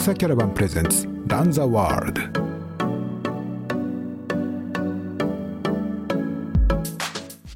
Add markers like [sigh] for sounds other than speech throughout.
草キャラバンプレゼンツランザワールド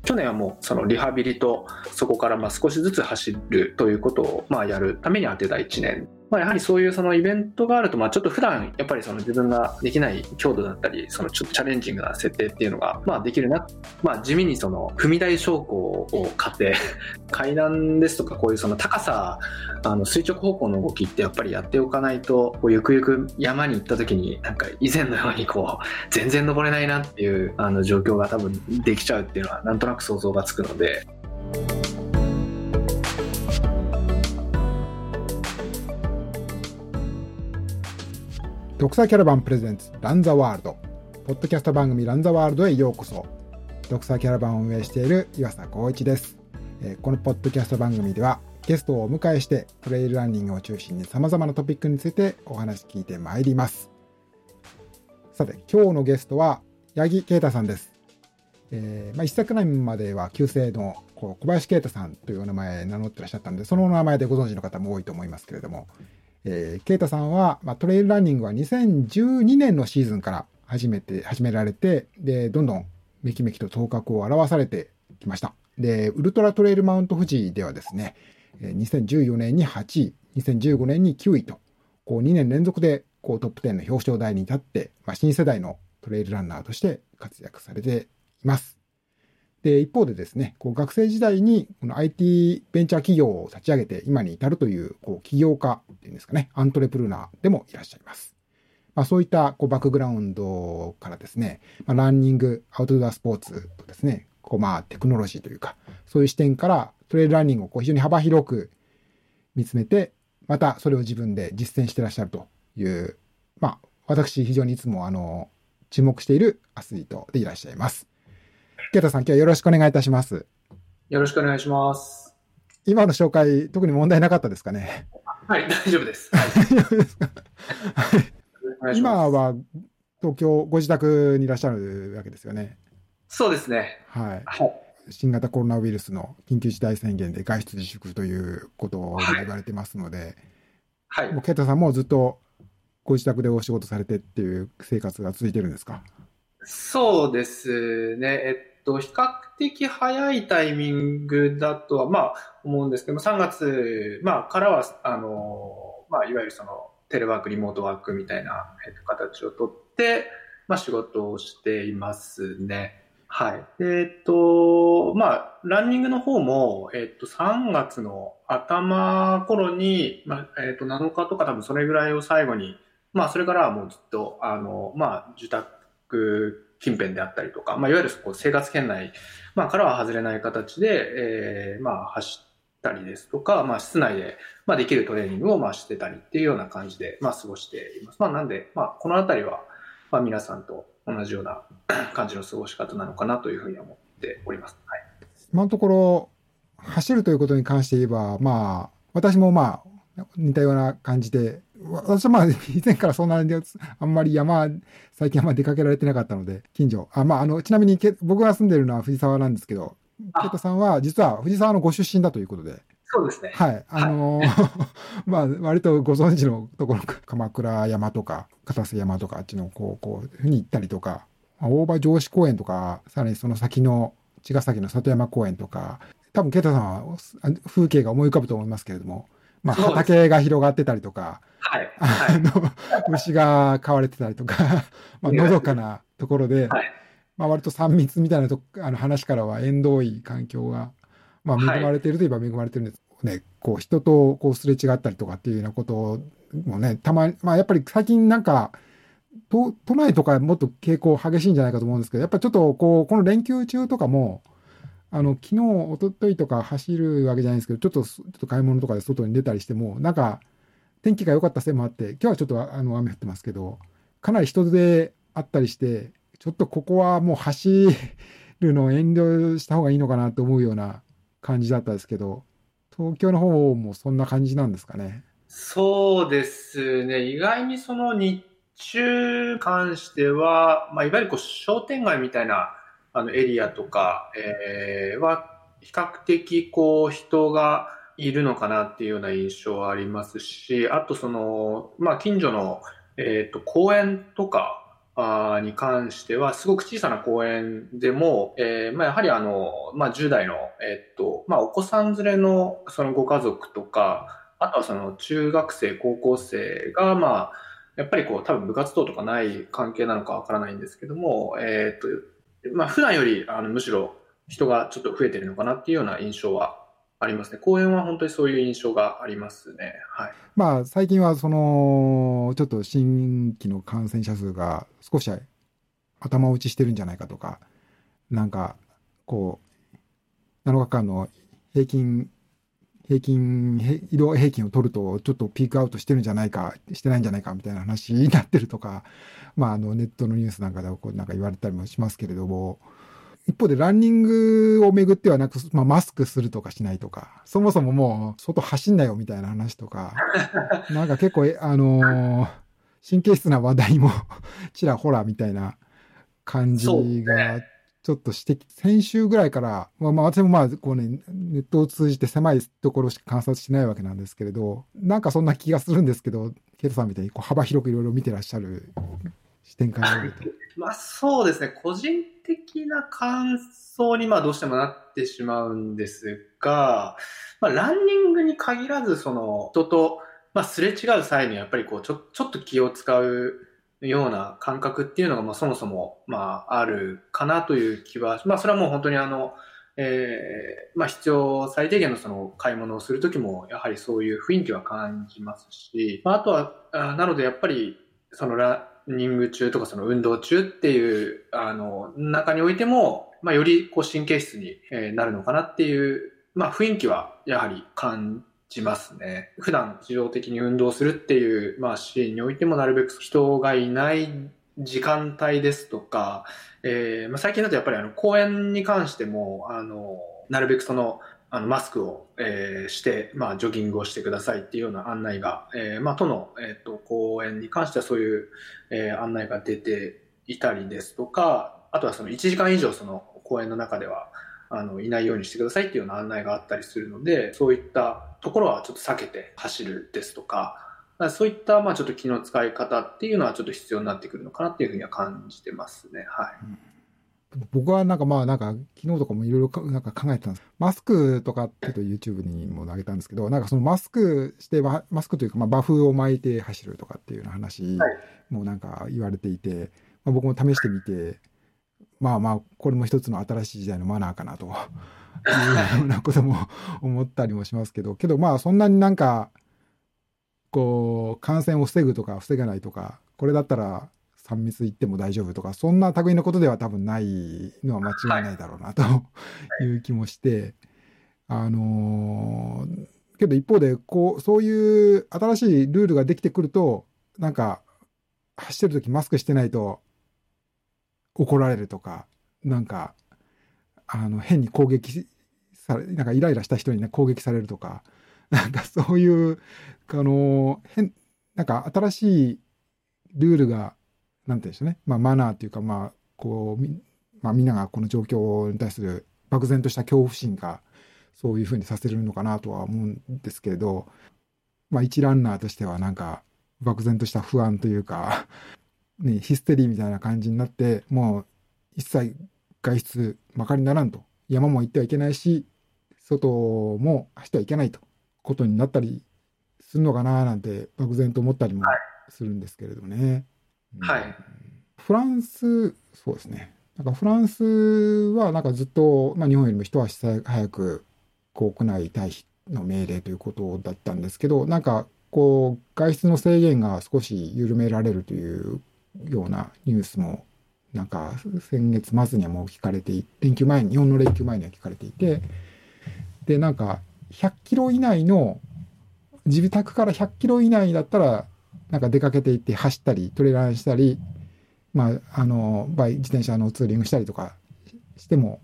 去年はもうそのリハビリとそこからまあ少しずつ走るということをまあやるために当てた1年。まあ、やはりそういうそのイベントがあると、まあ、ちょっと普段やっぱりその自分ができない強度だったり、そのちょっとチャレンジングな設定っていうのが、まあ、できるな、まあ、地味にその踏み台昇降を買って、[laughs] 階段ですとか、こういうその高さ、あの垂直方向の動きってやっぱりやっておかないと、こうゆくゆく山に行った時に、なんか以前のようにこう、全然登れないなっていうあの状況が多分できちゃうっていうのは、なんとなく想像がつくので。独裁キャラバンプレゼンツランザワールド。ポッドキャスト番組ランザワールドへようこそ。独裁キャラバンを運営している岩佐光一です、えこのポッドキャスト番組ではゲストをお迎えしてトレイルランニングを中心に様々なトピックについてお話聞いてまいります。さて今日のゲストは八木啓太さんです。えーまあ、一昨年までは旧姓のこう小林啓太さんというお名前名乗ってらっしゃったんで、そのお名前でご存知の方も多いと思いますけれども、えー、ケイタさんは、まあ、トレイルランニングは2012年のシーズンから始めて、始められて、で、どんどんめきめきと頭角を現されてきました。で、ウルトラトレイルマウント富士ではですね、2014年に8位、2015年に9位と、こう2年連続でこうトップ10の表彰台に立って、まあ、新世代のトレイルランナーとして活躍されています。で、一方でですね、こう学生時代にこの IT ベンチャー企業を立ち上げて今に至るというこう起業家っていうんですかね、アントレプルナーでもいらっしゃいます。まあ、そういったこうバックグラウンドからですね、まあ、ランニング、アウトドアスポーツとですね、こうまあテクノロジーというか、そういう視点からトレイルランニングをこう非常に幅広く見つめて、またそれを自分で実践してらっしゃるという、まあ私非常にいつもあの注目しているアスリートでいらっしゃいます。ケイタさん、今日はよろしくお願いいたします。よろしくお願いします。今の紹介、特に問題なかったですかね？はい、大丈夫です。はい、[laughs] 今は東京、ご自宅にいらっしゃるわけですよね？そうですね。はい。はい、新型コロナウイルスの緊急事態宣言で外出自粛ということを言われてますので、はい。もうケイタさんもずっとご自宅でお仕事されてっていう生活が続いてるんですか？そうですね。えっと、比較的早いタイミングだとは、まあ、思うんですけども、3月、まあ、からは、あの、まあ、いわゆるその、テレワーク、リモートワークみたいな、えっと、形をとって、まあ、仕事をしていますね。はい。えっと、まあ、ランニングの方も、えっと、3月の頭頃に、まあ、えっと、7日とか多分それぐらいを最後に、まあ、それからはもうずっと、あの、まあ、受託近辺であったりとか、まあ、いわゆるこう生活圏内、まあ、からは外れない形で、えー、まあ、走ったりですとか、まあ、室内で、まあ、できるトレーニングを、まあ、してたりっていうような感じで、まあ、過ごしています。まあ、なんで、まあ、このあたりは、まあ、皆さんと同じような [coughs] 感じの過ごし方なのかなというふうに思っております。はい。今のところ、走るということに関して言えば、まあ、私もまあ、似たような感じで、私はまあ、以前からそんなに、あんまり山、最近あんま出かけられてなかったので、近所。あ、まあ、あの、ちなみに僕が住んでるのは藤沢なんですけど、ケイトさんは実は藤沢のご出身だということで。そうですね。はい。あのーはい、[laughs] まあ、割とご存知のところ、鎌倉山とか、片瀬山とか、あっちの、こう、こう、ふうに行ったりとか、大場城址公園とか、さらにその先の茅ヶ崎の里山公園とか、多分、ケイトさんは風景が思い浮かぶと思いますけれども、まあ、畑が広がってたりとか、はい。あの、牛が飼われてたりとか、[laughs] まあ、のどかなところで、はい、まあ、割と3密みたいなとあの話からは縁遠い環境が、まあ、恵まれているといえば恵まれてるんです。ね、こう、人とこうすれ違ったりとかっていうようなこともね、たまに、まあ、やっぱり最近なんか、都都内とかもっと傾向激しいんじゃないかと思うんですけど、やっぱちょっとこう、この連休中とかも、あの、昨日、一昨日とか走るわけじゃないですけど、ちょっと、ちょっと買い物とかで外に出たりしても、なんか、天気が良かったせいもあって、今日はちょっとあの雨降ってますけど、かなり人出あったりして、ちょっとここはもう走るのを遠慮した方がいいのかなと思うような感じだったですけど、東京の方もそんな感じなんですかね？そうですね。意外にその日中関しては、まあ、いわゆるこう商店街みたいなあのエリアとか、えー、は比較的こう人がいるのかなっていうような印象はありますし、あとその、まあ、近所の、えっ、と、公園とか、あに関しては、すごく小さな公園でも、えーまあ、やはりあの、まあ、10代の、えっとまあ、お子さん連れのそのご家族とか、あとはその中学生、高校生が、まあ、やっぱりこう、多分部活動とかない関係なのかわからないんですけども、えっと、まあ、普段よりあのむしろ人がちょっと増えてるのかなっていうような印象はありますね。公園は本当にそういう印象がありますね。はい。まあ、最近はその、ちょっと新規の感染者数が少し頭打ちしてるんじゃないかとか、なんか、こう、7日間の平均、平均、移動平均を取ると、ちょっとピークアウトしてるんじゃないか、してないんじゃないかみたいな話になってるとか、[laughs] まあ、あの、ネットのニュースなんかでこうなんか言われたりもしますけれども、一方でランニングをめぐってはなく、まあ、マスクするとかしないとか、そもそももう外走んなよみたいな話とか、[laughs] なんか結構、あのー、神経質な話題も [laughs] ちらほらみたいな感じが、ちょっと指摘、先週ぐらいから、まあ、まあ私もまあ、こうね、ネットを通じて狭いところしか観察しないわけなんですけれど、なんかそんな気がするんですけど、ケイトさんみたいにこう幅広くいろいろ見てらっしゃる視点から見ると。[laughs] まあそうですね、個人的な感想にまあどうしてもなってしまうんですが、まあ、ランニングに限らず、その人と、まあ、すれ違う際にやっぱりこうちょちょっと気を使うような感覚っていうのがまあそもそもまああるかなという気は、まあそれはもう本当にあの、えー、まあ必要最低限のその買い物をするときもやはりそういう雰囲気は感じますし、まあ、あとは、あなのでやっぱりそのランニング中とかその運動中っていうあの中においても、まあ、よりこう神経質になるのかなっていう、まあ、雰囲気はやはり感じますね。普段自動的に運動するっていう、まあ、シーンにおいてもなるべく人がいない時間帯ですとか、えーまあ、最近だとやっぱりあの公園に関してもあのなるべくそのあのマスクを、えー、して、まあ、ジョギングをしてくださいっていうような案内が、えーまあ、都の、えーと、公園に関してはそういう、えー、案内が出ていたりですとか、あとはその1時間以上その公園の中ではあのいないようにしてくださいっていうような案内があったりするので、そういったところはちょっと避けて走るですとか、そういったまあちょっと気の使い方っていうのはちょっと必要になってくるのかなっていうふうには感じてますね。はい。うん僕はなんかまあなんか昨日とかもいろいろなんか考えてたんです。マスクとかってと YouTube にも投げたんですけど、なんかそのマスクして、マスクというかまあバフを巻いて走るとかっていうような話もなんか言われていて、まあ、僕も試してみて、まあまあこれも一つの新しい時代のマナーかなと。[laughs] いうようなことも思ったりもしますけど、けどまあそんなになんかこう感染を防ぐとか防げないとか、これだったら3密行っても大丈夫とか、そんな類のことでは多分ないのは間違いないだろうなという気もして、あのー、けど一方で、こう、そういう新しいルールができてくると、なんか、走ってる時マスクしてないと怒られるとか、なんか、あの、変に攻撃され、なんかイライラした人にね、攻撃されるとか、[laughs] なんかそういう、あの、変、なんか新しいルールがなんていうんでしょうね、まあ、マナーっていうか、まあ、こう、まあ、みんながこの状況に対する漠然とした恐怖心が、そういうふうにさせるのかなとは思うんですけれど、まあ、一ランナーとしてはなんか、漠然とした不安というか、ね、ヒステリーみたいな感じになって、もう一切外出まかりならんと。山も行ってはいけないし、外も走ってはいけないと。ことになったりするのかななんて漠然と思ったりもするんですけれどね。はい。フランス、そうですね。なんかフランスはなんかずっと、まあ、日本よりも一足早く国内退避の命令ということだったんですけど、なんかこう外出の制限が少し緩められるというようなニュースもなんか先月末にはもう聞かれて連休前に、日本の連休前には聞かれていて、で、なんか100キロ以内の、自宅から100キロ以内だったらなんか出かけていって走ったり、トレラーしたり、まあ、あの、バイ、自転車のツーリングしたりとかしても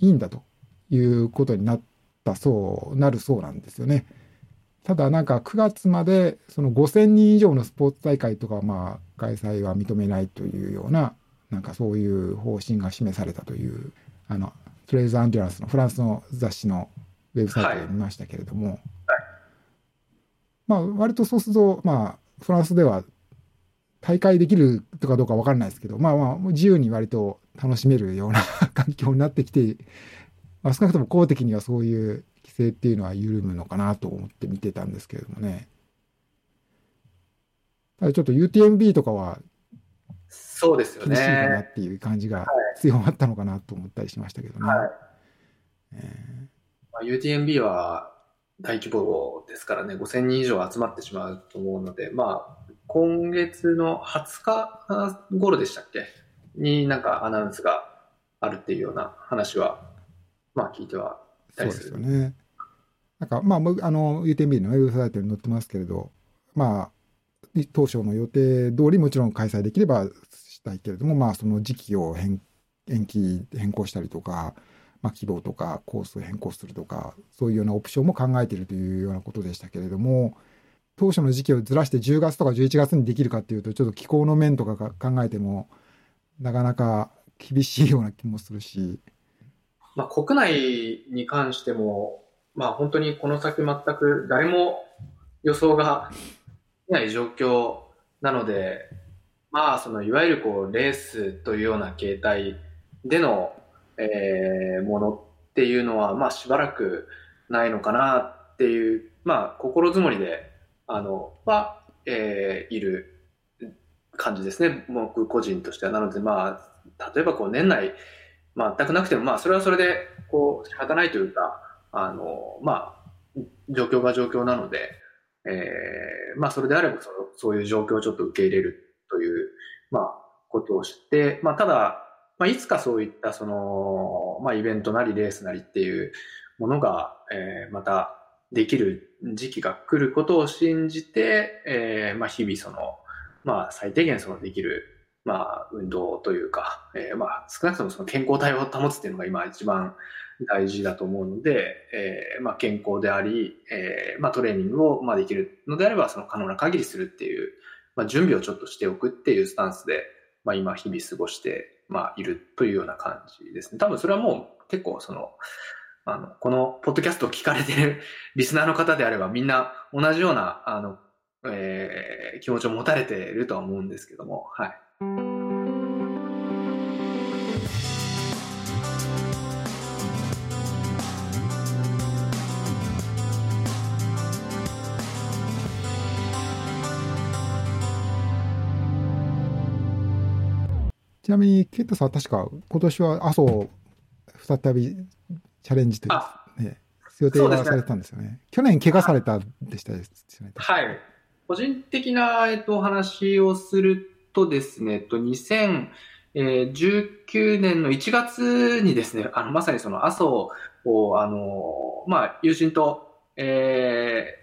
いいんだということになったそう、なるそうなんですよね。ただなんか9月までその5000人以上のスポーツ大会とかまあ開催は認めないというようななんかそういう方針が示されたというあのトレイズ・アンデュランスのフランスの雑誌のウェブサイトで見ましたけれども、はい、まあ、割とそうすると、まあ、フランスでは大会できるとかどうか分からないですけど、まあまあ、自由に割と楽しめるような [laughs] 環境になってきて、まあ、少なくとも公的にはそういう規制っていうのは緩むのかなと思って見てたんですけれどもね。ただちょっと UTMB とかは、そうですよね。厳しいかなっていう感じが強まったのかなと思ったりしましたけどね。はいえーまあ、UTMB は大規模ですからね、5000人以上集まってしまうと思うので、まあ、今月の20日頃でしたっけ？になんかアナウンスがあるっていうような話は、まあ聞いては。そうですよね。なんか、まあ、あの、UTB のウェブサイトに載ってますけれど、まあ、当初の予定通りもちろん開催できればしたいけれども、まあ、その時期を変延期、変更したりとか、まあ、希望とかコースを変更するとか、そういうようなオプションも考えているというようなことでしたけれども、当初の時期をずらして10月とか11月にできるかっていうと、ちょっと気候の面とか考えても、なかなか厳しいような気もするし。まあ、国内に関しても、まあ、本当にこの先全く誰も予想がない状況なので、まあ、そのいわゆるこうレースというような形態での、え、ものっていうのは、まあ、しばらくないのかなっていう、まあ、心づもりで、あの、は、え、いる感じですね、僕個人としては。なので、まあ、例えばこう年内、全くなくても、まあ、それはそれで、こう、仕方ないというか、あの、まあ、状況が状況なので、えー、まあ、それであればその、そういう状況をちょっと受け入れるという、まあ、ことをして、まあ、ただ、まあ、いつかそういったその、まあ、イベントなりレースなりっていうものが、えー、またできる時期が来ることを信じて、えー、まあ、日々その、まあ、最低限そのできる、まあ、運動というか、えー、まあ、少なくともその健康体を保つっていうのが今一番大事だと思うので、えー、まあ、健康であり、えー、まあ、トレーニングを、まあ、できるのであれば、その可能な限りするっていう、まあ、準備をちょっとしておくっていうスタンスで、まあ、今日々過ごして、まあ、いるというような感じですね。多分それはもう結構その、あの、このポッドキャストを聞かれてる [laughs] リスナーの方であればみんな同じような、あの、えー、気持ちを持たれているとは思うんですけども、はい。ちなみに、ケンタさんは確か今年は阿蘇再びチャレンジという、ね、予定がされたんですよね。ね去年怪我されたでしたね。はい。個人的な、えっと、お話をするとですね、えっと、2019年の1月にですね、あの、まさにその阿蘇を、あの、まあ、友人と、えー、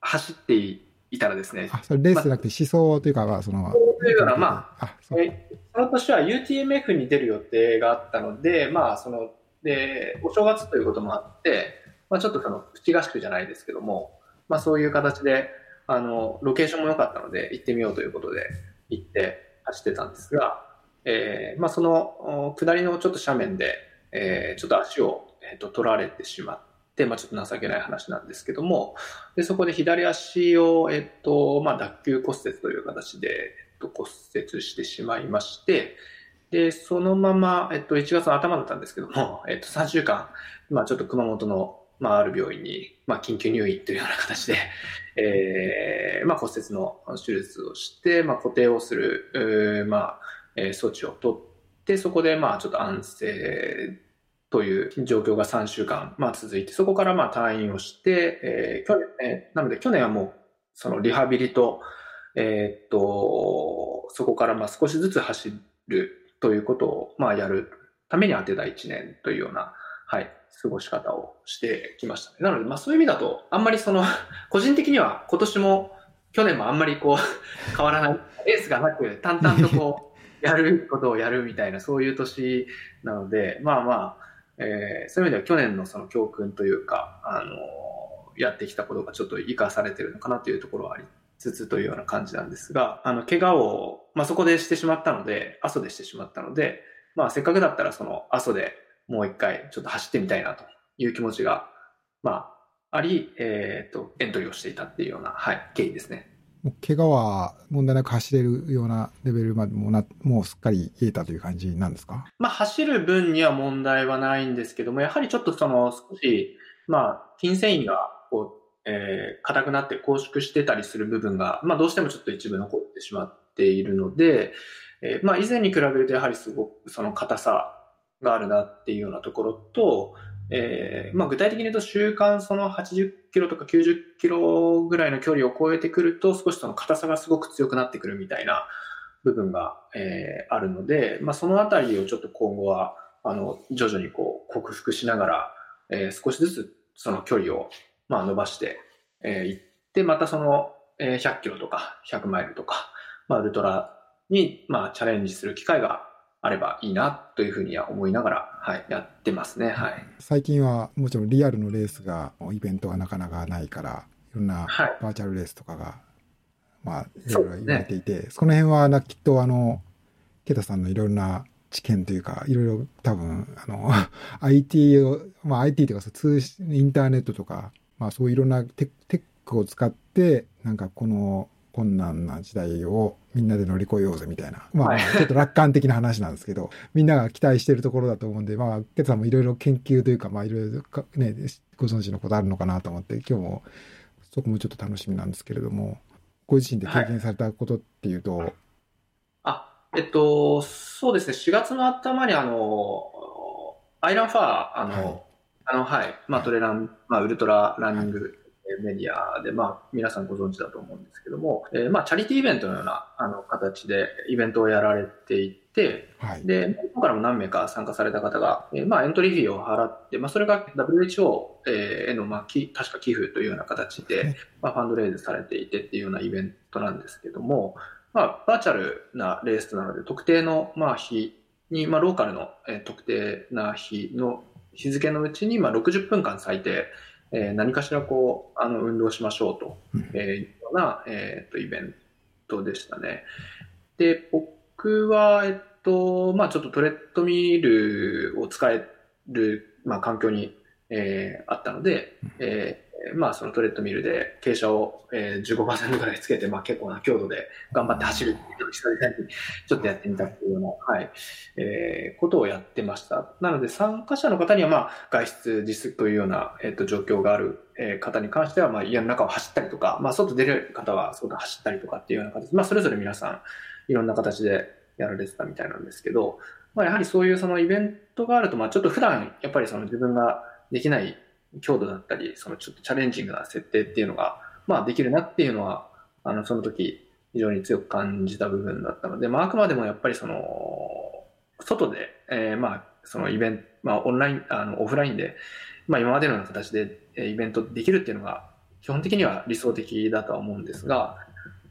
走っていたらですね。あ、それレースじゃなくて思想というか、まあ、その、というか、まあ、あそえその年は UTMF に出る予定があったので、まあ、その、で、お正月ということもあって、まあ、ちょっとその、プチ合宿じゃないですけども、まあ、そういう形で、あの、ロケーションも良かったので、行ってみようということで、行って走ってたんですが、えー、まあ、その、下りのちょっと斜面で、えー、ちょっと足を、えー、と取られてしまって、まあ、ちょっと情けない話なんですけども、でそこで左足を、えっ、と、まあ、脱臼骨折という形で、えっと、骨折してしまいまして、で、そのまま、えっと、1月の頭だったんですけども、えっと、3週間、まあ、ちょっと熊本の、まあ、ある病院に、まあ、緊急入院というような形で、えー、まあ、骨折の手術をして、まあ、固定をする、まあ、えー、装置を取って、そこで、まあ、ちょっと安静という状況が3週間、まあ、続いて、そこから、まあ、退院をして、えー、去年、えー、なので、去年はもう、そのリハビリと、えー、っと、そこから、まあ、少しずつ走るということを、まあ、やるために当てた1年というような、はい、過ごし方をしてきましたね。なので、まあそういう意味だと、あんまりその、[laughs] 個人的には今年も去年もあんまりこう、[laughs] 変わらない、エースがなく、淡々とこう、[laughs] やることをやるみたいな、そういう年なので、まあまあ、えー、そういう意味では去年のその教訓というか、あのやってきたことがちょっと生かされてるのかなというところはありつつというような感じなんですが、あの、怪我を、まあそこでしてしまったので、阿蘇でしてしまったので、まあせっかくだったらその阿蘇でもう一回ちょっと走ってみたいなという気持ちがまあ、あり、えっ、ー、と、エントリーをしていたっていうような、はい、経緯ですね。もう怪我は問題なく走れるようなレベルまでもな、もうすっかり言えたという感じなんですか？まあ、走る分には問題はないんですけども、やはりちょっとその、少し、まあ、筋繊維が、こう、えー、硬くなって拘縮してたりする部分が、まあ、どうしてもちょっと一部残ってしまっているので、えー、まあ、以前に比べるとやはりすごくその硬さがあるなっていうようなところと、えー、まあ、具体的に言うと週間その80キロとか90キロぐらいの距離を超えてくると少しその硬さがすごく強くなってくるみたいな部分が、えー、あるので、まあ、そのあたりをちょっと今後はあの徐々にこう克服しながら、えー、少しずつその距離をまあ伸ばしてい、えー、ってまたその100キロとか100マイルとか、まあ、ウルトラにまあチャレンジする機会があればいいなというふうには思いながら、はい、やってますね。はい。最近はもちろんリアルのレースが、イベントがなかなかないから、いろんなバーチャルレースとかが、はい、まあ、いろいろ言われていて、そ、ね,、の辺はなきっとあの、ケタさんのいろんな知見というか、いろいろ多分、あの、[laughs] IT を、まあ IT というか通インターネットとか、まあそういろんなテテックを使って、なんかこの困難な時代をみんなで乗り越えようぜみたいな。まあ、ちょっと楽観的な話なんですけど、[laughs] みんなが期待してるところだと思うんで、まあ、ケツさんもいろいろ研究というか、まあ、いろいろね、ご存知のことあるのかなと思って、今日もそこもちょっと楽しみなんですけれども、ご自身で経験されたことっていうと、はい、あ、えっと、そうですね、4月の頭にあの、アイランファー、あの、はい、あの、はい、まあ、トレラン、まあ、ウルトラランニングメディアで、まあ、皆さんご存知だと思うんですけども、えー、まあ、チャリティーイベントのようなあの形でイベントをやられていて、はい、で、日本からも何名か参加された方が、えー、まあ、エントリーフィーを払って、まあ、それが WHO への、まあ、き確か寄付というような形で、まあ、ファンドレイズされていてっていうようなイベントなんですけども、まあ、バーチャルなレースなので、特定の、まあ、日に、まあ、ローカルの、えー、特定な日の日付のうちに、まあ、60分間最低、えー、何かしらこう、あの、運動しましょうと、えいうような、えっ、と、イベントでしたね。で、僕は、えっと、まあちょっとトレッドミルを使える、まあ環境に、えー、あったので、えまあ、そのトレッドミルで傾斜を、えー、15%ぐらいつけて、まあ、結構な強度で頑張って走るっていうのを久々にちょっとやってみたっていうような、はいえー、ことをやってました。なので参加者の方には、まあ、外出自粛というような、えー、と状況がある、えー、方に関しては、まあ、家の中を走ったりとか、まあ、外出る方は外走ったりとかっていうような形で、まあ、それぞれ皆さんいろんな形でやられてたみたいなんですけど、まあ、やはりそういうそのイベントがあると、まあ、ちょっと普段やっぱりその自分ができない強度だったり、そのちょっとチャレンジングな設定っていうのが、まあできるなっていうのは、あの、その時非常に強く感じた部分だったので、まああくまでもやっぱりその、外で、えー、まあそのイベント、まあオンライン、あの、オフラインで、まあ今までのような形でイベントできるっていうのが、基本的には理想的だとは思うんですが、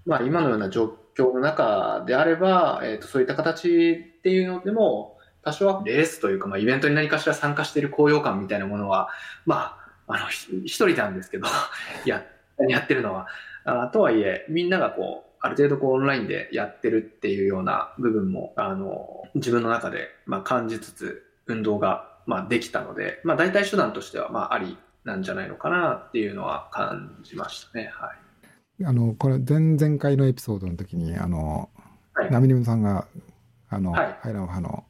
まあ今のような状況の中であれば、えっ、ー、と、そういった形っていうのでも、多少はレースというか、まあ、イベントに何かしら参加している高揚感みたいなものは、まあ、あの、一人なんですけど、[laughs] や、やってるのは。あとはいえ、みんながこう、ある程度こうオンラインでやってるっていうような部分も、あの、自分の中で、まあ、感じつつ、運動が、まあ、できたので、まあ、大体手段としては、まあ、ありなんじゃないのかなっていうのは感じましたね。はい。あの、これ、前々回のエピソードの時に、あの、はい、ナミニムさんが、あの、はい、ハイラン派の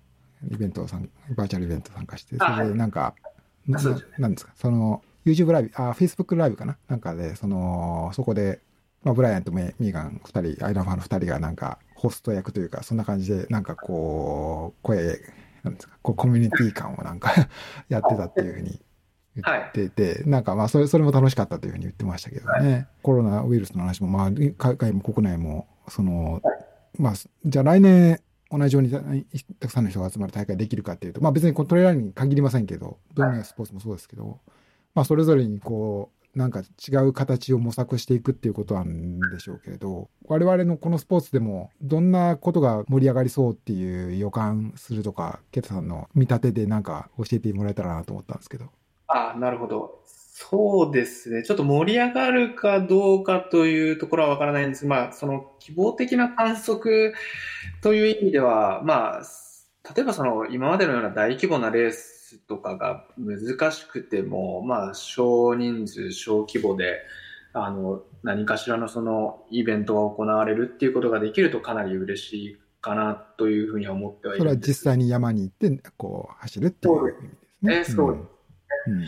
イベントを参バーチャルイベント参加して、それでなんか、ななんですか、その、YouTube ライブ、あ、Facebook ライブかな？なんかで、その、そこで、まあ、ブライアンとミーガン二人、アイランファンの二人がなんか、ホスト役というか、そんな感じで、なんかこう、声、なんですか、こう、コミュニティ感をなんか [laughs] やってたっていうふうに言ってて、はい、なんかまあ、それ、それも楽しかったというふうに言ってましたけどね。はい、コロナウイルスの話も、まあ、海外も国内も、その、まあ、じゃあ来年、同じようにたくさんの人が集まる大会できるかっていうと、まあ別にこのトレーラーに限りませんけど、どんなスポーツもそうですけど、まあそれぞれにこう、なんか違う形を模索していくっていうことなんでしょうけれど、我々のこのスポーツでもどんなことが盛り上がりそうっていう予感するとか、ケタさんの見立てでなんか教えてもらえたらなと思ったんですけど。ああ、なるほど。そうですね。ちょっと盛り上がるかどうかというところはわからないんですまあ、その希望的な観測という意味では、まあ、例えばその今までのような大規模なレーススとかが難しくても、まあ、少人数、小規模で、あの、何かしらのそのイベントが行われるっていうことができるとかなり嬉しいかなというふうには思ってはいるそれは実際に山に行って、こう、走るっていう意味ですね。そうですね。うん、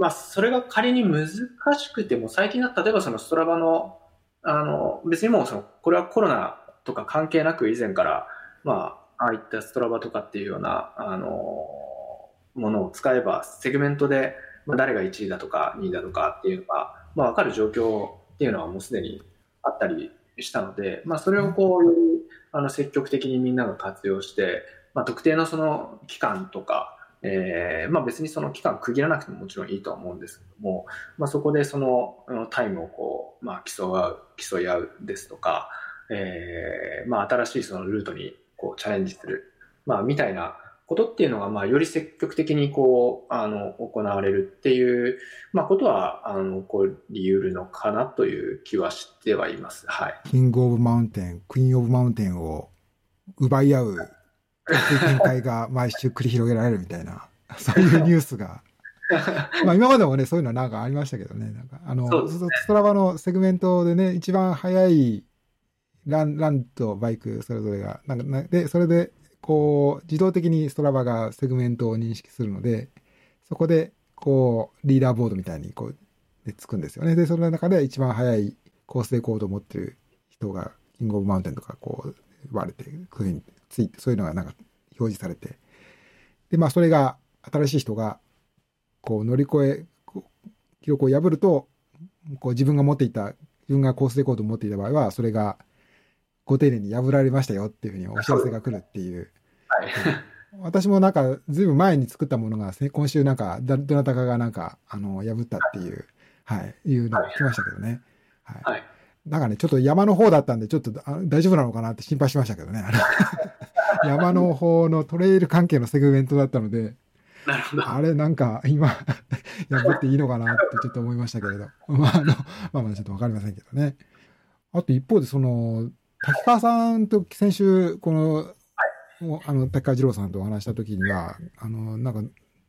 まあ、それが仮に難しくても、最近は例えばそのストラバの、あの、別にもうその、これはコロナとか関係なく以前から、まあ、ああいったストラバとかっていうような、あの、ものを使えば、セグメントで、まあ、誰が1位だとか2位だとかっていうのが、まあ、分かる状況っていうのはもうすでにあったりしたので、まあ、それをこう、あの積極的にみんなが活用して、まあ、特定のその期間とか、えーまあ、別にその期間区切らなくてももちろんいいとは思うんですけども、まあ、そこでそのタイムをこう、まあ、競う競い合うですとか、えーまあ、新しいそのルートにこうチャレンジする、まあ、みたいなことっていうのが、まあ、より積極的にこう、あの、行われるっていう、まあ、ことは、あの起、こう、理由るのかなという気はしてはいます。はい。キングオブマウンテン、クイーンオブマウンテンを奪い合う展開が毎週繰り広げられるみたいな、[laughs] そういうニュースが。[laughs] まあ今までもね、そういうのはなんかありましたけどね。なんかあの、ね、 Strava のセグメントでね、一番速いラン、ランとバイクそれぞれが、なんか、で、それでこう、自動的に Strava がセグメントを認識するので、そこで、こう、リーダーボードみたいに、こう、でつくんですよね。で、その中で一番速いコースレコードを持ってる人が、 King of Mountain とか、こう、言われて、そういうふうについて、そういうのがなんか表示されて、で、まあ、それが、新しい人が、こう、乗り越え、記録を破ると、こう、自分が持っていた、自分がコースでコードを持っていた場合は、それが、ご丁寧に破られましたよっていうふうにお知らせが来るっていう。はい。[laughs] 私もなんか、ずいぶん前に作ったものが、今週なんか、どなたかがなんか、あの、破ったっていう、はい、いうのが来ましたけどね。はい。はい、なんかね、ちょっと山の方だったんで、ちょっと大丈夫なのかなって心配しましたけどね。[laughs] 山の方のトレイル関係のセグメントだったので、なるほど。あれ、なんか、今、[laughs] 破っていいのかなってちょっと思いましたけれど。まあ、あの、まあまあちょっとわかりませんけどね。あと一方で、その、滝川さんと先週、この、はい、あの、滝川二郎さんとお話したときには、あの、なんか、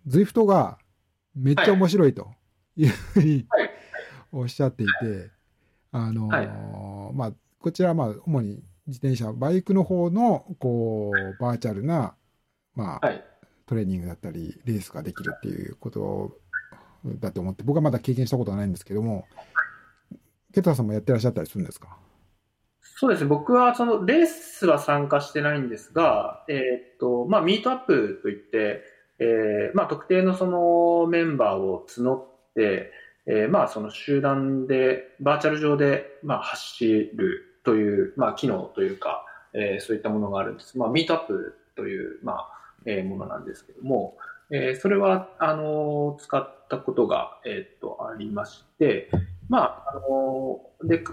ズイフトがめっちゃ面白いというふうにおっしゃっていて、あの、はい、まあ、こちらはまあ、主に自転車、バイクの方の、こう、バーチャルな、まあ、はい、トレーニングだったり、レースができるっていうことだと思って、僕はまだ経験したことはないんですけども、ケタさんもやってらっしゃったりするんですか？そうですね。僕はそのレースは参加してないんですが、えー、っと、まあ、ミートアップといって、えー、まあ、特定のそのメンバーを募って、えー、まあ、その集団で、バーチャル上で、まあ、走るという、まあ、機能というか、えー、そういったものがあるんです。まあ、ミートアップという、まあ、えー、ものなんですけども、えー、それは、あの使ったことが、えっと、ありまして、まあ、あので、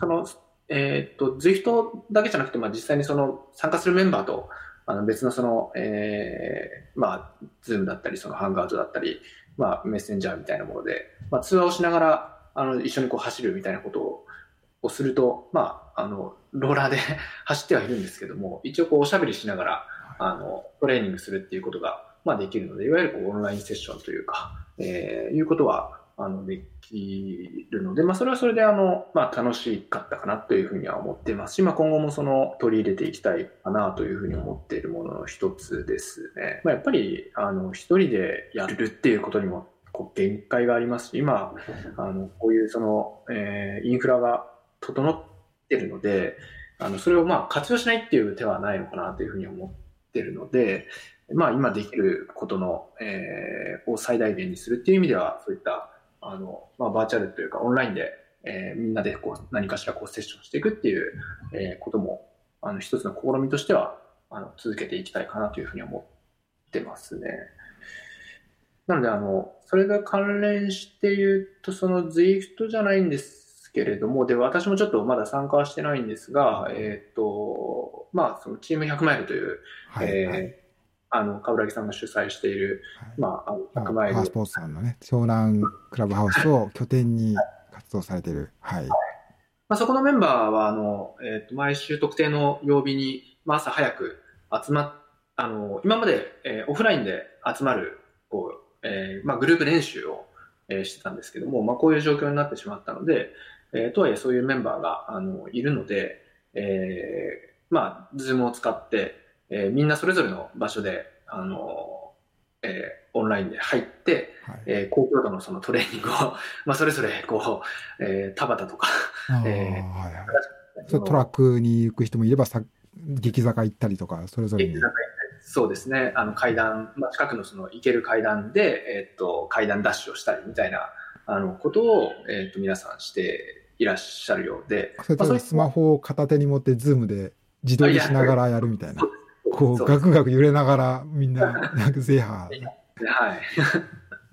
その、えっ、と、ZWIFT だけじゃなくて、まあ、実際にその参加するメンバーと、あの別のその、えー、まあ、Zoom だったり、そのハンガードだったり、まあ、メッセンジャーみたいなもので、まあ、通話をしながら、あの、一緒にこう走るみたいなことををすると、まあ、あの、ローラーで [laughs] 走ってはいるんですけども、一応こうおしゃべりしながら、あの、トレーニングするっていうことが、まあできるので、いわゆるこうオンラインセッションというか、えー、いうことは、あの、できるので、まあ、それはそれで、あの、まあ、楽しかったかなというふうには思ってますし、まあ、今後もその、取り入れていきたいかなというふうに思っているものの一つですね。まあ、やっぱり、あの、一人でやるっていうことにも、こう、限界がありますし、今、あの、こういうその、えー、インフラが整ってるので、あの、それをまあ、活用しないっていう手はないのかなというふうに思ってるので、まあ、今できることの、えー、を最大限にするっていう意味では、そういったあの、まあ、バーチャルというかオンラインで、えー、みんなでこう何かしらこうセッションしていくっていう、えー、ことも、あの、一つの試みとしては、あの、続けていきたいかなというふうに思ってますね。なので、あの、それが関連して言うと、その ZWIFT じゃないんですけれども、で、私もちょっとまだ参加はしてないんですが、えっ、ー、と、まあ、そのチーム100マイルという、はい、えーあの、冠城さんが主催している、はい、まあ、あの、100マイル。スポーツさんのね、湘南クラブハウスを拠点に活動されている。はい。まあ、そこのメンバーは、あの、えっ、ー、と、毎週特定の曜日に、まあ、朝早く集まっ、あの、今まで、えーオフラインで集まる、こう、えーまあ、グループ練習を、えーしてたんですけども、まあ、こういう状況になってしまったので、えーとはいえそういうメンバーが、あの、いるので、えーまあ、 Zoom を使って、えーみんなそれぞれの場所で、あの、えーオンラインで入って、はい。えー高強度のそのトレーニングを、[laughs] まあ、それぞれ、こう、えータバタとか、えーはいはい。そうトラックに行く人もいれば、さ激坂行ったりとか、それぞれに。そうですね、あの階段、まあ、近くのその行ける階段で、えっと階段ダッシュをしたりみたいなあのことを、えっと皆さんしていらっしゃるようで、それとまあスマホを片手に持って、 Zoom で自撮りしながらやるみたいな。こう、ガクガク揺れながら、みんな、[laughs] なんか。はい、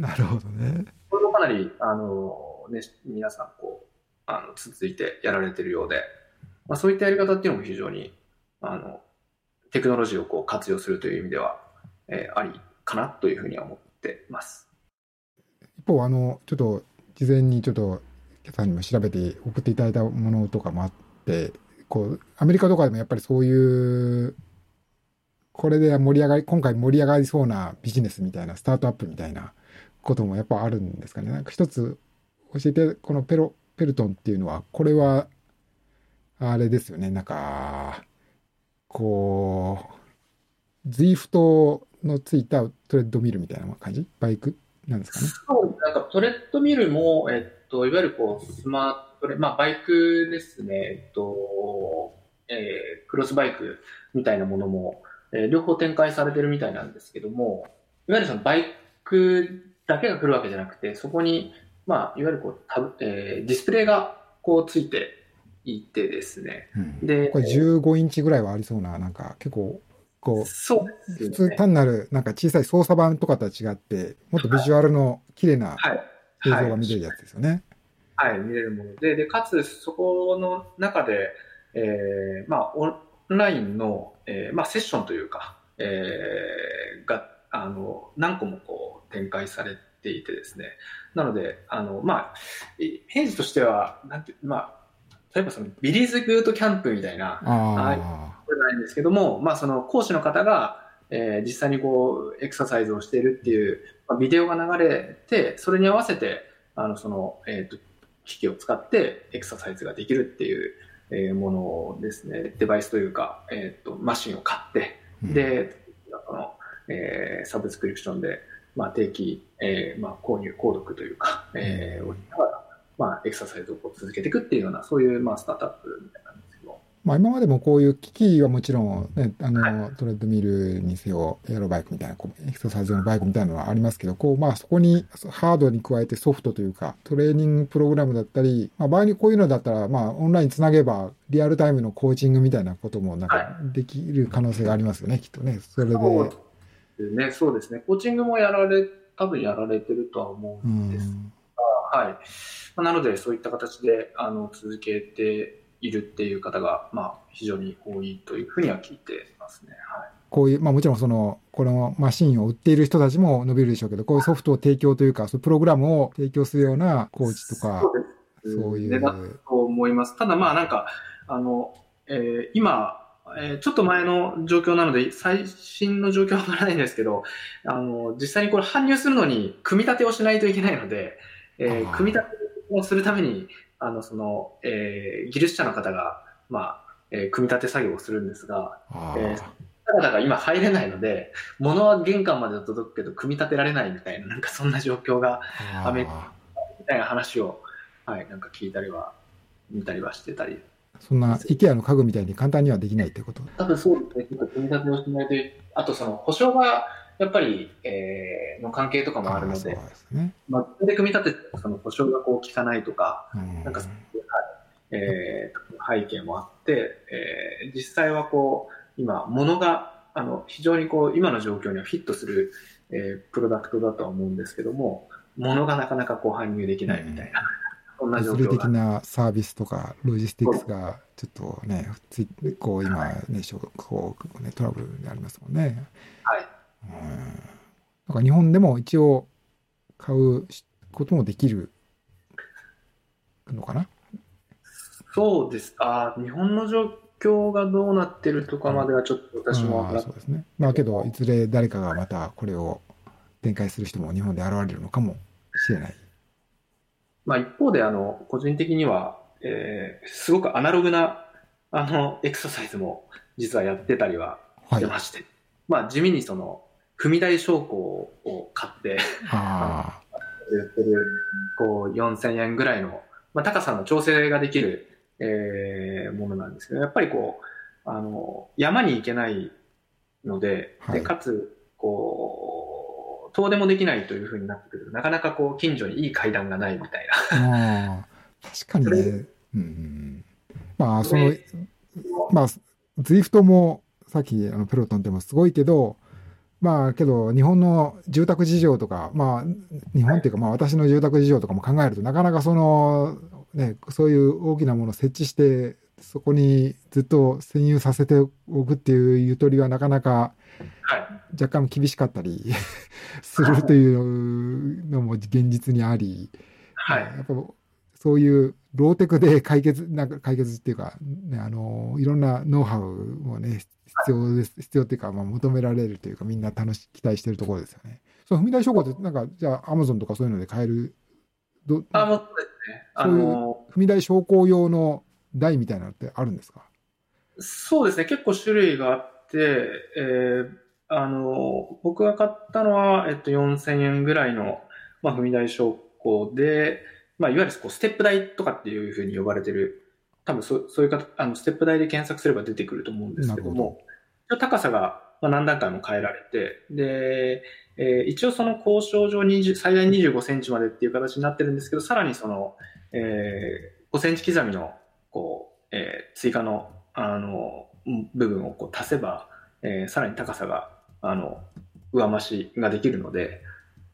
なるほどね。これもかなりあの、ね、皆さんこうあの続いてやられてるようで、まあ、そういったやり方っていうのも非常にあのテクノロジーをこう活用するという意味では、えーありかなというふうには思ってます。一方、あの、ちょっと、事前にちょっと、今朝にも調べて送っていただいたものとかもあって、こう、アメリカとかでもやっぱりそういう、これで盛り上がり、今回盛り上がりそうなビジネスみたいな、スタートアップみたいなこともやっぱあるんですかね。なんか一つ教えて、このペロ、ペルトンっていうのは、これは、あれですよね、なんか、こう、ズイフトのついたトレッドミルみたいな感じ？バイクなんですかね？そう、なんかトレッドミルも、えっと、いわゆるこう、スマートレ、まあ、バイクですね、えっと、えークロスバイクみたいなものも、えー両方展開されてるみたいなんですけども、いわゆるそのバイクだけが来るわけじゃなくて、そこに、まあ、いわゆるこう、タブえーディスプレイがこうついていてですね、うんでこれ15インチぐらいはありそうな、なんか結構、こう、そうです普。通単なるなんか小さい操作盤とかとは違って、もっとビジュアルの綺麗なはい。映像が見れるやつですよね。はい、見れるもので、で、かつ、そこの中で、えーまあ、ラインの、えーまあ、セッションというか、えーが、あの、何個もこう、展開されていてですね。なので、あの、まあ、イメージとしては、なんて、まあ、例えばその、ビリーズブートキャンプみたいな、あこれないんですけども、まあ、その講師の方が、えー実際にこうエクササイズをしているっていう、まあ、ビデオが流れてそれに合わせてあのその、えー、と機器を使ってエクササイズができるっていう、えーものですねデバイスというか、えー、とマシンを買ってあ。でその、えーサブスクリプションで、まあ、定期、えーまあ、購入購読というか、えーまあ、エクササイズを続けていくっていうようなそういう、まあ、スタートアップみたいな。まあ今までもこういう機器はもちろん、ね、あの、はトレッドミルにせよ、エアロバイクみたいな、こうエクササイズ用のバイクみたいなのはありますけど、こう、まあそこにハードに加えてソフトというか、トレーニングプログラムだったり、まあ場合にこういうのだったら、まあオンラインつなげば、リアルタイムのコーチングみたいなこともなんかはできる可能性がありますよね、きっとね。それで。ね、そうですね。コーチングもやられ、多分やられてるとは思ううんですん。が、はい。まあなので、そういった形で、あの、続けているっていう方が、まあ、非常に多いというふうには聞いてますね。はい。こういう、まあもちろんその、このマシンを売っている人たちも伸びるでしょうけど、こういうソフトを提供というか、そうプログラムを提供するようなコーチとかそ、ういうねだと思います。ただ、まあ、なんか、あの、えー今、えーちょっと前の状況なので、最新の状況はわからないんですけど、あの、実際にこれ搬入するのに、組み立てをしないといけないので、えー組み立てをするために、あの、その、えー技術者の方が、まあ、えー組み立て作業をするんですが、あえー方々が今入れないので、物は玄関まで届くけど、組み立てられないみたいな、なんかそんな状況が、あアメリカみたいな話を、はい、なんか聞いたりは、見たりはしてたり。そんな IKEA の家具みたいに簡単にはできないってこと？多分そうですね、組み立てをしないで、あとその保証が、やっぱり、えー、の関係とかもあるので、ですね。まあ、で組み立てて、その保証がこう効かないとか、うんなんかはいえー、背景もあって、えー、実際はこう、今、物が、あの、非常にこう、今の状況にはフィットする、えー、プロダクトだとは思うんですけども、物がなかなかこう搬入できないみたいな、そんな状況が。なサービスとかロジスティックスがちょっとね、ついこう今ね、しょこうねトラブルでありますもんね。はい。うん。だから日本でも一応買うこともできるのかな？そうです。あー日本の状況がどうなってるとかまではちょっと私もそうですね。まあけど、いずれ誰かがまたこれを展開する人も日本で現れるのかもしれない。まあ一方で、あの、個人的には、えー、すごくアナログな、あの、エクササイズも実はやってたりはしてまして、はい、まあ地味にその、踏み台昇降を買ってあ売ってる、こう、4000円ぐらいの、まあ高さの調整ができる、えー、ものなんですけど、やっぱりこう、あの、山に行けないので、はい、でかつ、こう、遠出もできないというふうになってくると、なかなかこう、近所にいい階段がないみたいな。あ確かにね。うん、まあ、その、まあ、ズイフトも、さっき、あの、ペロトンでもすごいけど、まあけど日本の住宅事情とか、まあ日本っていうかまあ私の住宅事情とかも考えるとなかなかそのね、そういう大きなものを設置して、そこにずっと占有させておくっていうゆとりはなかなか若干厳しかったり [laughs] するというのも現実にあり、はい、やっぱそういうローテクで解決、なんか解決っていうか、ね、あの、いろんなノウハウもね、必要です、必要っていうか、まあ、求められるというか、みんな楽し、期待してるところですよね。そう、踏み台証拠って、なんか、じゃあ、アマゾンとかそういうので買えるどあ、もうそうですね。あの踏み台昇降用の台みたいなのってあるんですか？そうですね。結構種類があって、えー、あの、僕が買ったのは、えっと、4000円ぐらいの、まあ、踏み台昇降で、まあ、いわゆるこうステップ台とかっていうふうに呼ばれてる、多分そそういうかあのステップ台で検索すれば出てくると思うんですけども、ど。高さが何段階も変えられて、で、えー、一応その交渉上20最大25センチまでっていう形になってるんですけど、さらにその、えー、5センチ刻みの、こう、えー、追加の、あの、部分をこう足せば、えー、さらに高さが、あの、上増しができるので、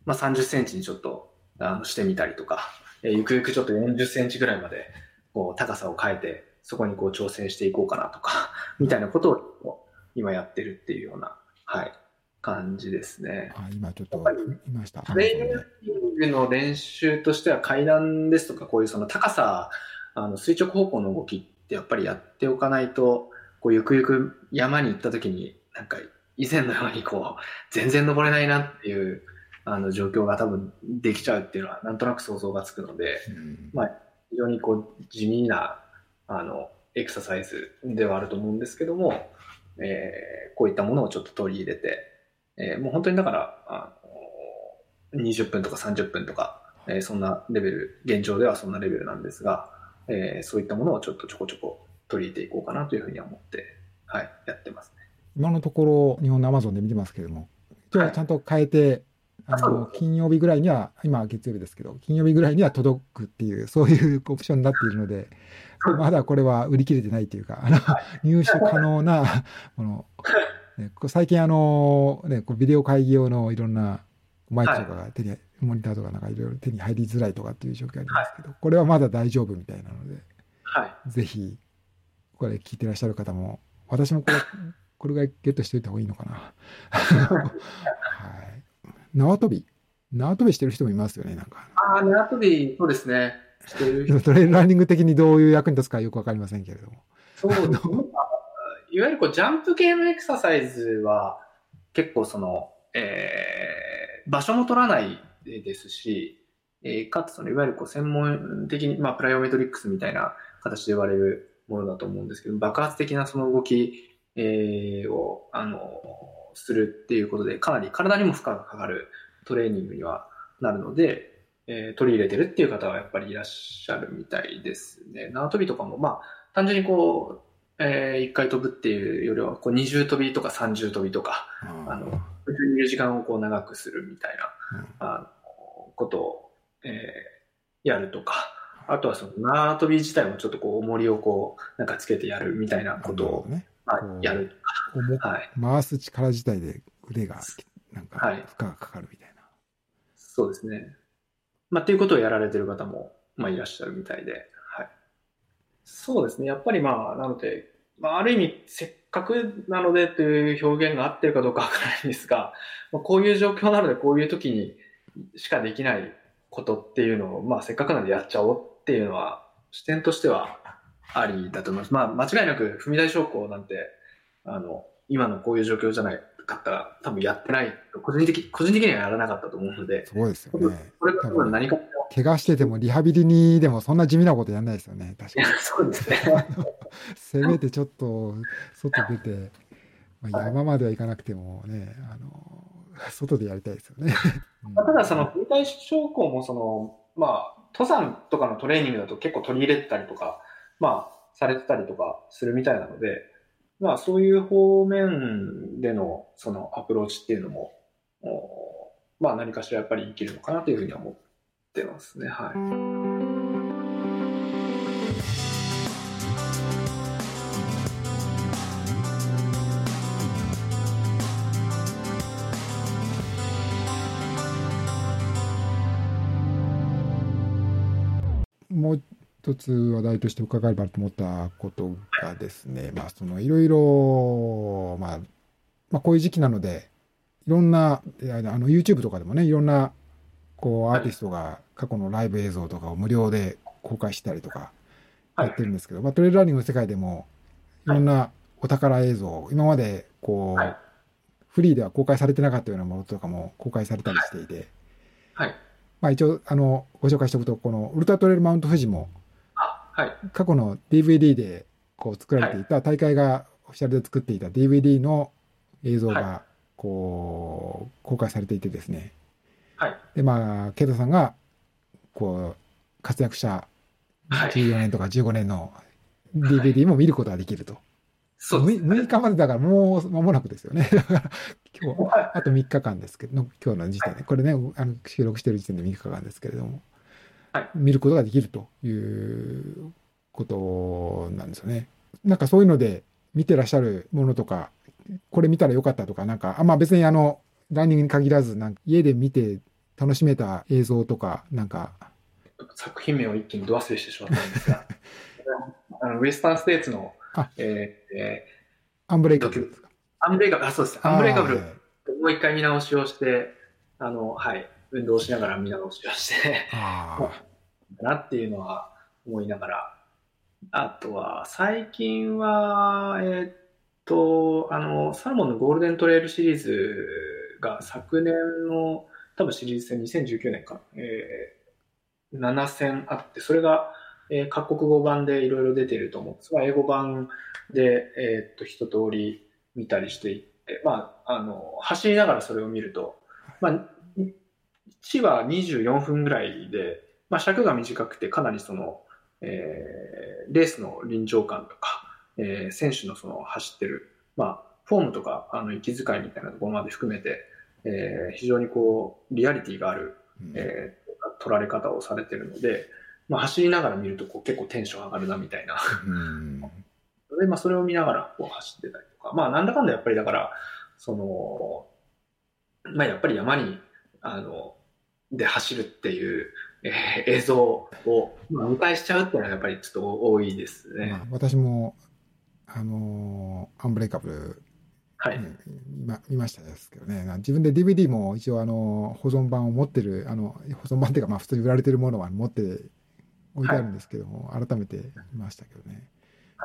まあ、30センチにちょっと、あの、してみたりとか、えー、ゆくゆくちょっと40センチぐらいまで、こう、高さを変えて、そこにこう挑戦していこうかなとか、[laughs] みたいなことを今やってるっていうような、はい、感じですね。あ今ちょっといました。トレーニングの練習としては階段ですとかこういうその高さ、あの垂直方向の動きってやっぱりやっておかないと、こうゆくゆく山に行った時になんか以前のようにこう全然登れないなっていうあの状況が多分できちゃうっていうのはなんとなく想像がつくので、うん、まあ非常にこう地味なあのエクササイズではあると思うんですけども、えー、こういったものをちょっと取り入れて、えー、もう本当にだから、あの20分とか30分とか、えー、そんなレベル、現状ではそんなレベルなんですが、えー、そういったものをちょっとちょこちょこ取り入れていこうかなというふうには思って、はい、やってますね。今のところ、日本のアマゾンで見てますけれども、一応ちゃんと変えて、はい、あの金曜日ぐらいには、今月曜日ですけど、金曜日ぐらいには届くっていう、そういうオプションになっているので、まだこれは売り切れてないというか、あの入手可能なもの、[laughs] ね、最近あの、ね、こうビデオ会議用のいろんなマイクとかが手に、はい、モニターとかなんかいろいろ手に入りづらいとかっていう状況ありますけど、はい、これはまだ大丈夫みたいなので、はい、ぜひ、これ聞いてらっしゃる方も、私もこれ、[laughs] これぐらいゲットしておいた方がいいのかな。[laughs] はい。縄跳び。縄跳びしてる人もいますよね、なんか。ああ、縄跳び、そうですね。してる [laughs] トレーランニング的にどういう役に立つかよくわかりませんけれども。そうです [laughs] ね。いわゆるこうジャンプ系のエクササイズは結構その、えー、場所も取らないですし、えー、かつそのいわゆるこう専門的に、まあ、プライオメトリックスみたいな形で言われるものだと思うんですけど、爆発的なその動き、えー、を、あの、するっていうことで、かなり体にも負荷がかかるトレーニングにはなるので、えー、取り入れてるっていう方はやっぱりいらっしゃるみたいですね。縄跳びとかも、まあ、単純にこう、えー、1回飛ぶっていうよりは、こう二重跳びとか三重跳びとか、あの、宇宙にいる時間をこう長くするみたいな、あのことを、えー、やるとか、あとはその縄跳び自体もちょっとこう重りをこう、なんかつけてやるみたいなことを、ね、まあ、やるとか。はい、回す力自体で腕が、なんか、負荷がかかるみたいな、はい。そうですね。まあ、っていうことをやられてる方も、まあ、いらっしゃるみたいで、はい。そうですね。やっぱりまあ、なので、まあ、ある意味、せっかくなのでという表現が合ってるかどうかわからないんですが、まあ、こういう状況なので、こういう時にしかできないことっていうのを、まあ、せっかくなんでやっちゃおうっていうのは、視点としてはありだと思います。まあ、間違いなく踏み台昇降なんて、あの、今のこういう状況じゃないかったら、多分やってない、個人的、個人的にはやらなかったと思うので、そうですよね。これが多分何か怪我しててもリハビリにでもそんな地味なことやんないですよね、確かに。そうですね。[laughs] せめてちょっと外出て、まあ、山までは行かなくてもね、あの、外でやりたいですよね。[laughs] ただその、踏み台昇降もその、まあ、登山とかのトレーニングだと結構取り入れてたりとか、まあ、されてたりとかするみたいなので、まあ、そういう方面でのそのアプローチっていうのも、まあ、何かしらやっぱり生きるのかなというふうに思ってますね。はい。一つ話題として伺えばと思ったことがですね、まあ、そのいろいろ、まあ、まあ、こういう時期なので、いろんな、あの、YouTube とかでもね、いろんな、こう、アーティストが過去のライブ映像とかを無料で公開したりとか、やってるんですけど、まあ、トレイルランニングの世界でも、いろんなお宝映像、今まで、こう、フリーでは公開されてなかったようなものとかも公開されたりしていて、はい。まあ一応、あの、ご紹介しておくと、このウルトラトレイルマウント富士も、はい、過去の DVD でこう作られていた、大会がオフィシャルで作っていた DVD の映像がこう、公開されていてですね。はい。で、まあ、ケイトさんが、こう、活躍した14年とか15年の DVD も見ることができると。そうです、ね、6日までだからもう間もなくですよね。[laughs] 今日、あと3日間ですけど、今日の時点で、これね、あの収録してる時点で3日間ですけれども、はい、見ることができるということなんですよね。なんかそういうので見てらっしゃるものとか、これ見たらよかったとか、なんか、あまあ別にあの、ランニングに限らず、なんか家で見て楽しめた映像とか、なんか。作品名を一気にど忘れしてしまったんですが、[laughs] あのウエスタンステーツのあ、えー、えー、アンブレイカブル。アンブレイカブル、あ、そうです。アンブレイカブル、もう一回見直しをして、あの、はい、運動しながら見直しをして [laughs] なっていうのは思いながら、あとは、最近は、えー、っと、あの、サルモンのゴールデントレイルシリーズが昨年の、多分シリーズ戦2019年か、えー、7戦あって、それが、えー、各国語版でいろいろ出てると思うんですが、英語版で、えー、っと、一通り見たりしていって、まあ、あの、走りながらそれを見ると、まあ、1は24分ぐらいで、まあ、尺が短くてかなりその、えー、レースの臨場感とか、えー、選手のその走ってる、まあ、フォームとかあの息遣いみたいなところまで含めて、えー、非常にこうリアリティがある、えー、取られ方をされてるので、まあ、走りながら見るとこう結構テンション上がるなみたいな。で、まあ、それを見ながらこう走ってたりとか、まあ、なんだかんだやっぱりだから、その、まあ、やっぱり山に、あの、で走るっていう、えー、映像を見返しちゃうっていうのはやっぱりちょっと多いですね。まあ、私も、あのー、アンブレイカブル、はい、見見ましたですけどね、自分で DVD も一応あの保存版を持ってる、あの保存版っていうか、まあ、普通に売られてるものは持って置いてあるんですけども、はい、改めて見ましたけどね。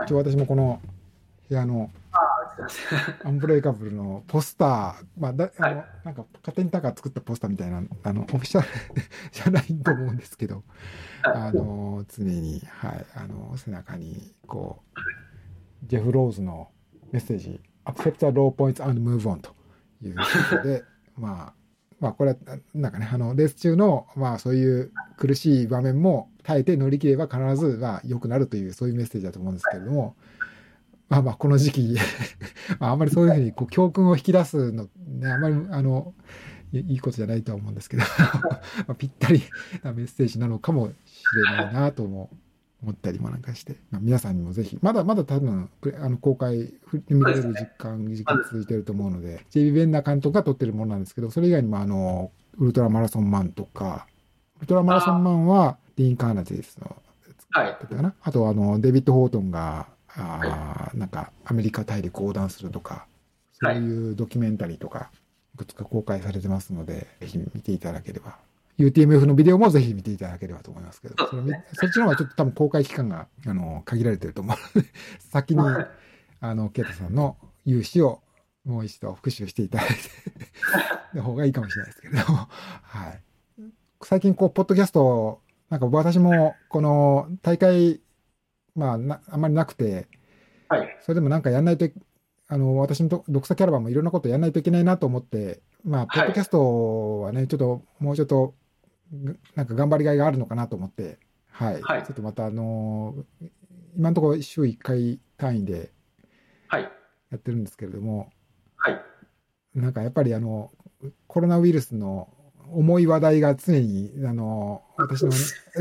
一応私もこの部屋のアンブレイカブルのポスター、まあだ、あの、なんか、勝手にタカ作ったポスターみたいな、あの、オフィシャル [laughs] じゃないと思うんですけど、あの、常に、はい、あの、背中に、こう、ジェフ・ローズのメッセージ、accept the low points and move on ということで、[laughs] まあ、まあ、これは、なんかね、あの、レース中の、まあ、そういう苦しい場面も耐えて乗り切れば必ず、まあ、良くなるという、そういうメッセージだと思うんですけれども、まあまあ、この時期 [laughs] あんまりそういうふうにこう教訓を引き出すの、ね、あんまり、あの、いいことじゃないとは思うんですけど [laughs] まあ、ぴったり [laughs] なメッセージなのかもしれないなとも思ったりもなんかして、まあ、皆さんにもぜひ、まだまだ多分、あの公開、見れる時間、時間続いてると思うので、JB ベンダー監督が撮ってるものなんですけど、それ以外にも、あの、ウルトラマラソンマンとか、ウルトラマラソンマンは、ディーン・カーナジェスのはい、あと、あの、デビッド・ホートンが、あなんかアメリカ大陸横断するとか、そういうドキュメンタリーとか、いくつか公開されてますので、ぜひ見ていただければ。UTMF のビデオもぜひ見ていただければと思いますけど、そね。そっちの方がちょっと多分公開期間が、あの、限られてると思う。の [laughs] で、先に、はいあの、ケイタさんの勇姿をもう一度復習していただいての方がいいかもしれないですけれども、はい。最近こう、ポッドキャスト、なんか私も、この大会、まあな、あんまりなくて、はい。それでもなんかやんないと、あの、私の読者キャラバンもいろんなことやんないといけないなと思って、まあ、ポッドキャストはね、ちょっと、もうちょっと、ぐなんか頑張りがいがあるのかなと思って、はい。はいちょっとまた、あの今のところ週1回単位ではい。やってるんですけれども、はい。なんかやっぱりあの、コロナウイルスの重い話題が常に、あの、私の、ね、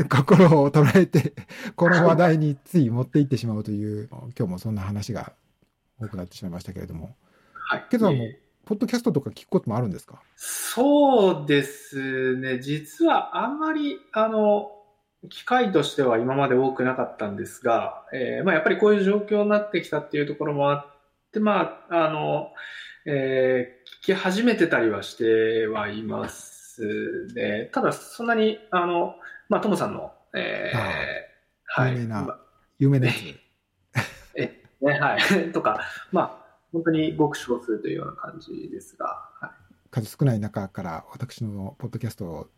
心を捉えて、[laughs] この話題につい持っていってしまうという、今日もそんな話が多くなってしまいましたけれども。はい。けどもう、ポッドキャストとか聞くこともあるんですか？そうですね。実はあんまり、あの、機会としては今まで多くなかったんですが、えーまあ、やっぱりこういう状況になってきたっていうところもあって、まあ、あの、えー聞き始めてたりはしてはいますね。ただ、そんなに、あの、まあ、トモさんの、えーはい。有名なまあ有名なやつ。え、ね、はい。[laughs] とか、まあ、本当にごく少数というような感じですが、はい。数少ない中から私のポッドキャストを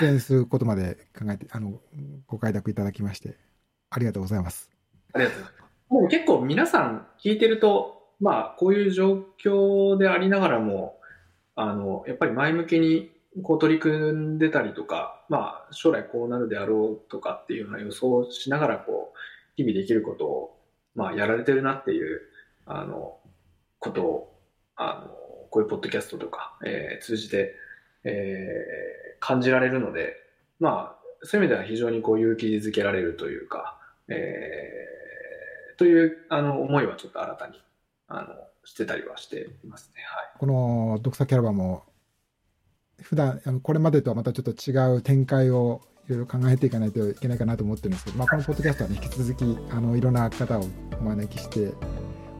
出演することまで考えて、あの、ご快諾いただきまして、ありがとうございます。ありがとうございます。もう結構皆さん聞いてると、まあ、こういう状況でありながらも、あの、やっぱり前向きにこう取り組んでたりとか、まあ、将来こうなるであろうとかっていうような予想しながら、こう、日々できることを、まあ、やられてるなっていう、あの、ことを、あの、こういうポッドキャストとか、えー通じて、えー感じられるので、まあ、そういう意味では非常にこう勇気づけられるというか、えーというあの思いはちょっと新たにあのしてたりはしていますね。はい。この読者キャラバンも、普段、あのこれまでとはまたちょっと違う展開をいろいろ考えていかないといけないかなと思ってるんですけど、まあ、このポッドキャストは、ね、引き続きあのいろんな方をお招きして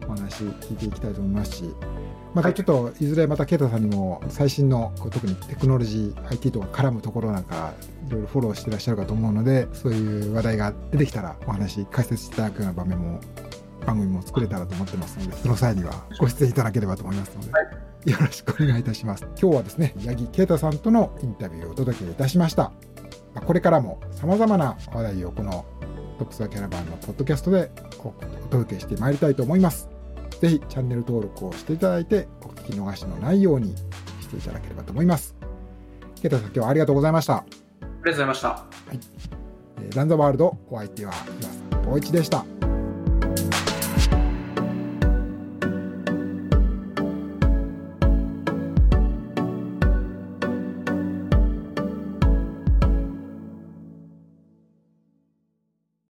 お話聞いていきたいと思いますし、またちょっといずれまた啓太さんにも最新のこう特にテクノロジー IT とか絡むところなんかいろいろフォローしてらっしゃるかと思うのでそういう話題が出てきたらお話解説していただくような場面も番組も作れたらと思ってますのでその際にはご出演いただければと思いますので、はよろしくお願いいたします。今日はですね八木啓太さんとのインタビューをお届けいたしました。まあこれからも様々な話題をこのトップスワキャラバンのポッドキャストでおお届けしてまいりたいと思います。ぜひチャンネル登録をしていただいてお聞き逃しのないようにしていただければと思います。啓太さん今日はありがとうございました。ありがとうございました。えーランザワールドお相手は岩佐光一でした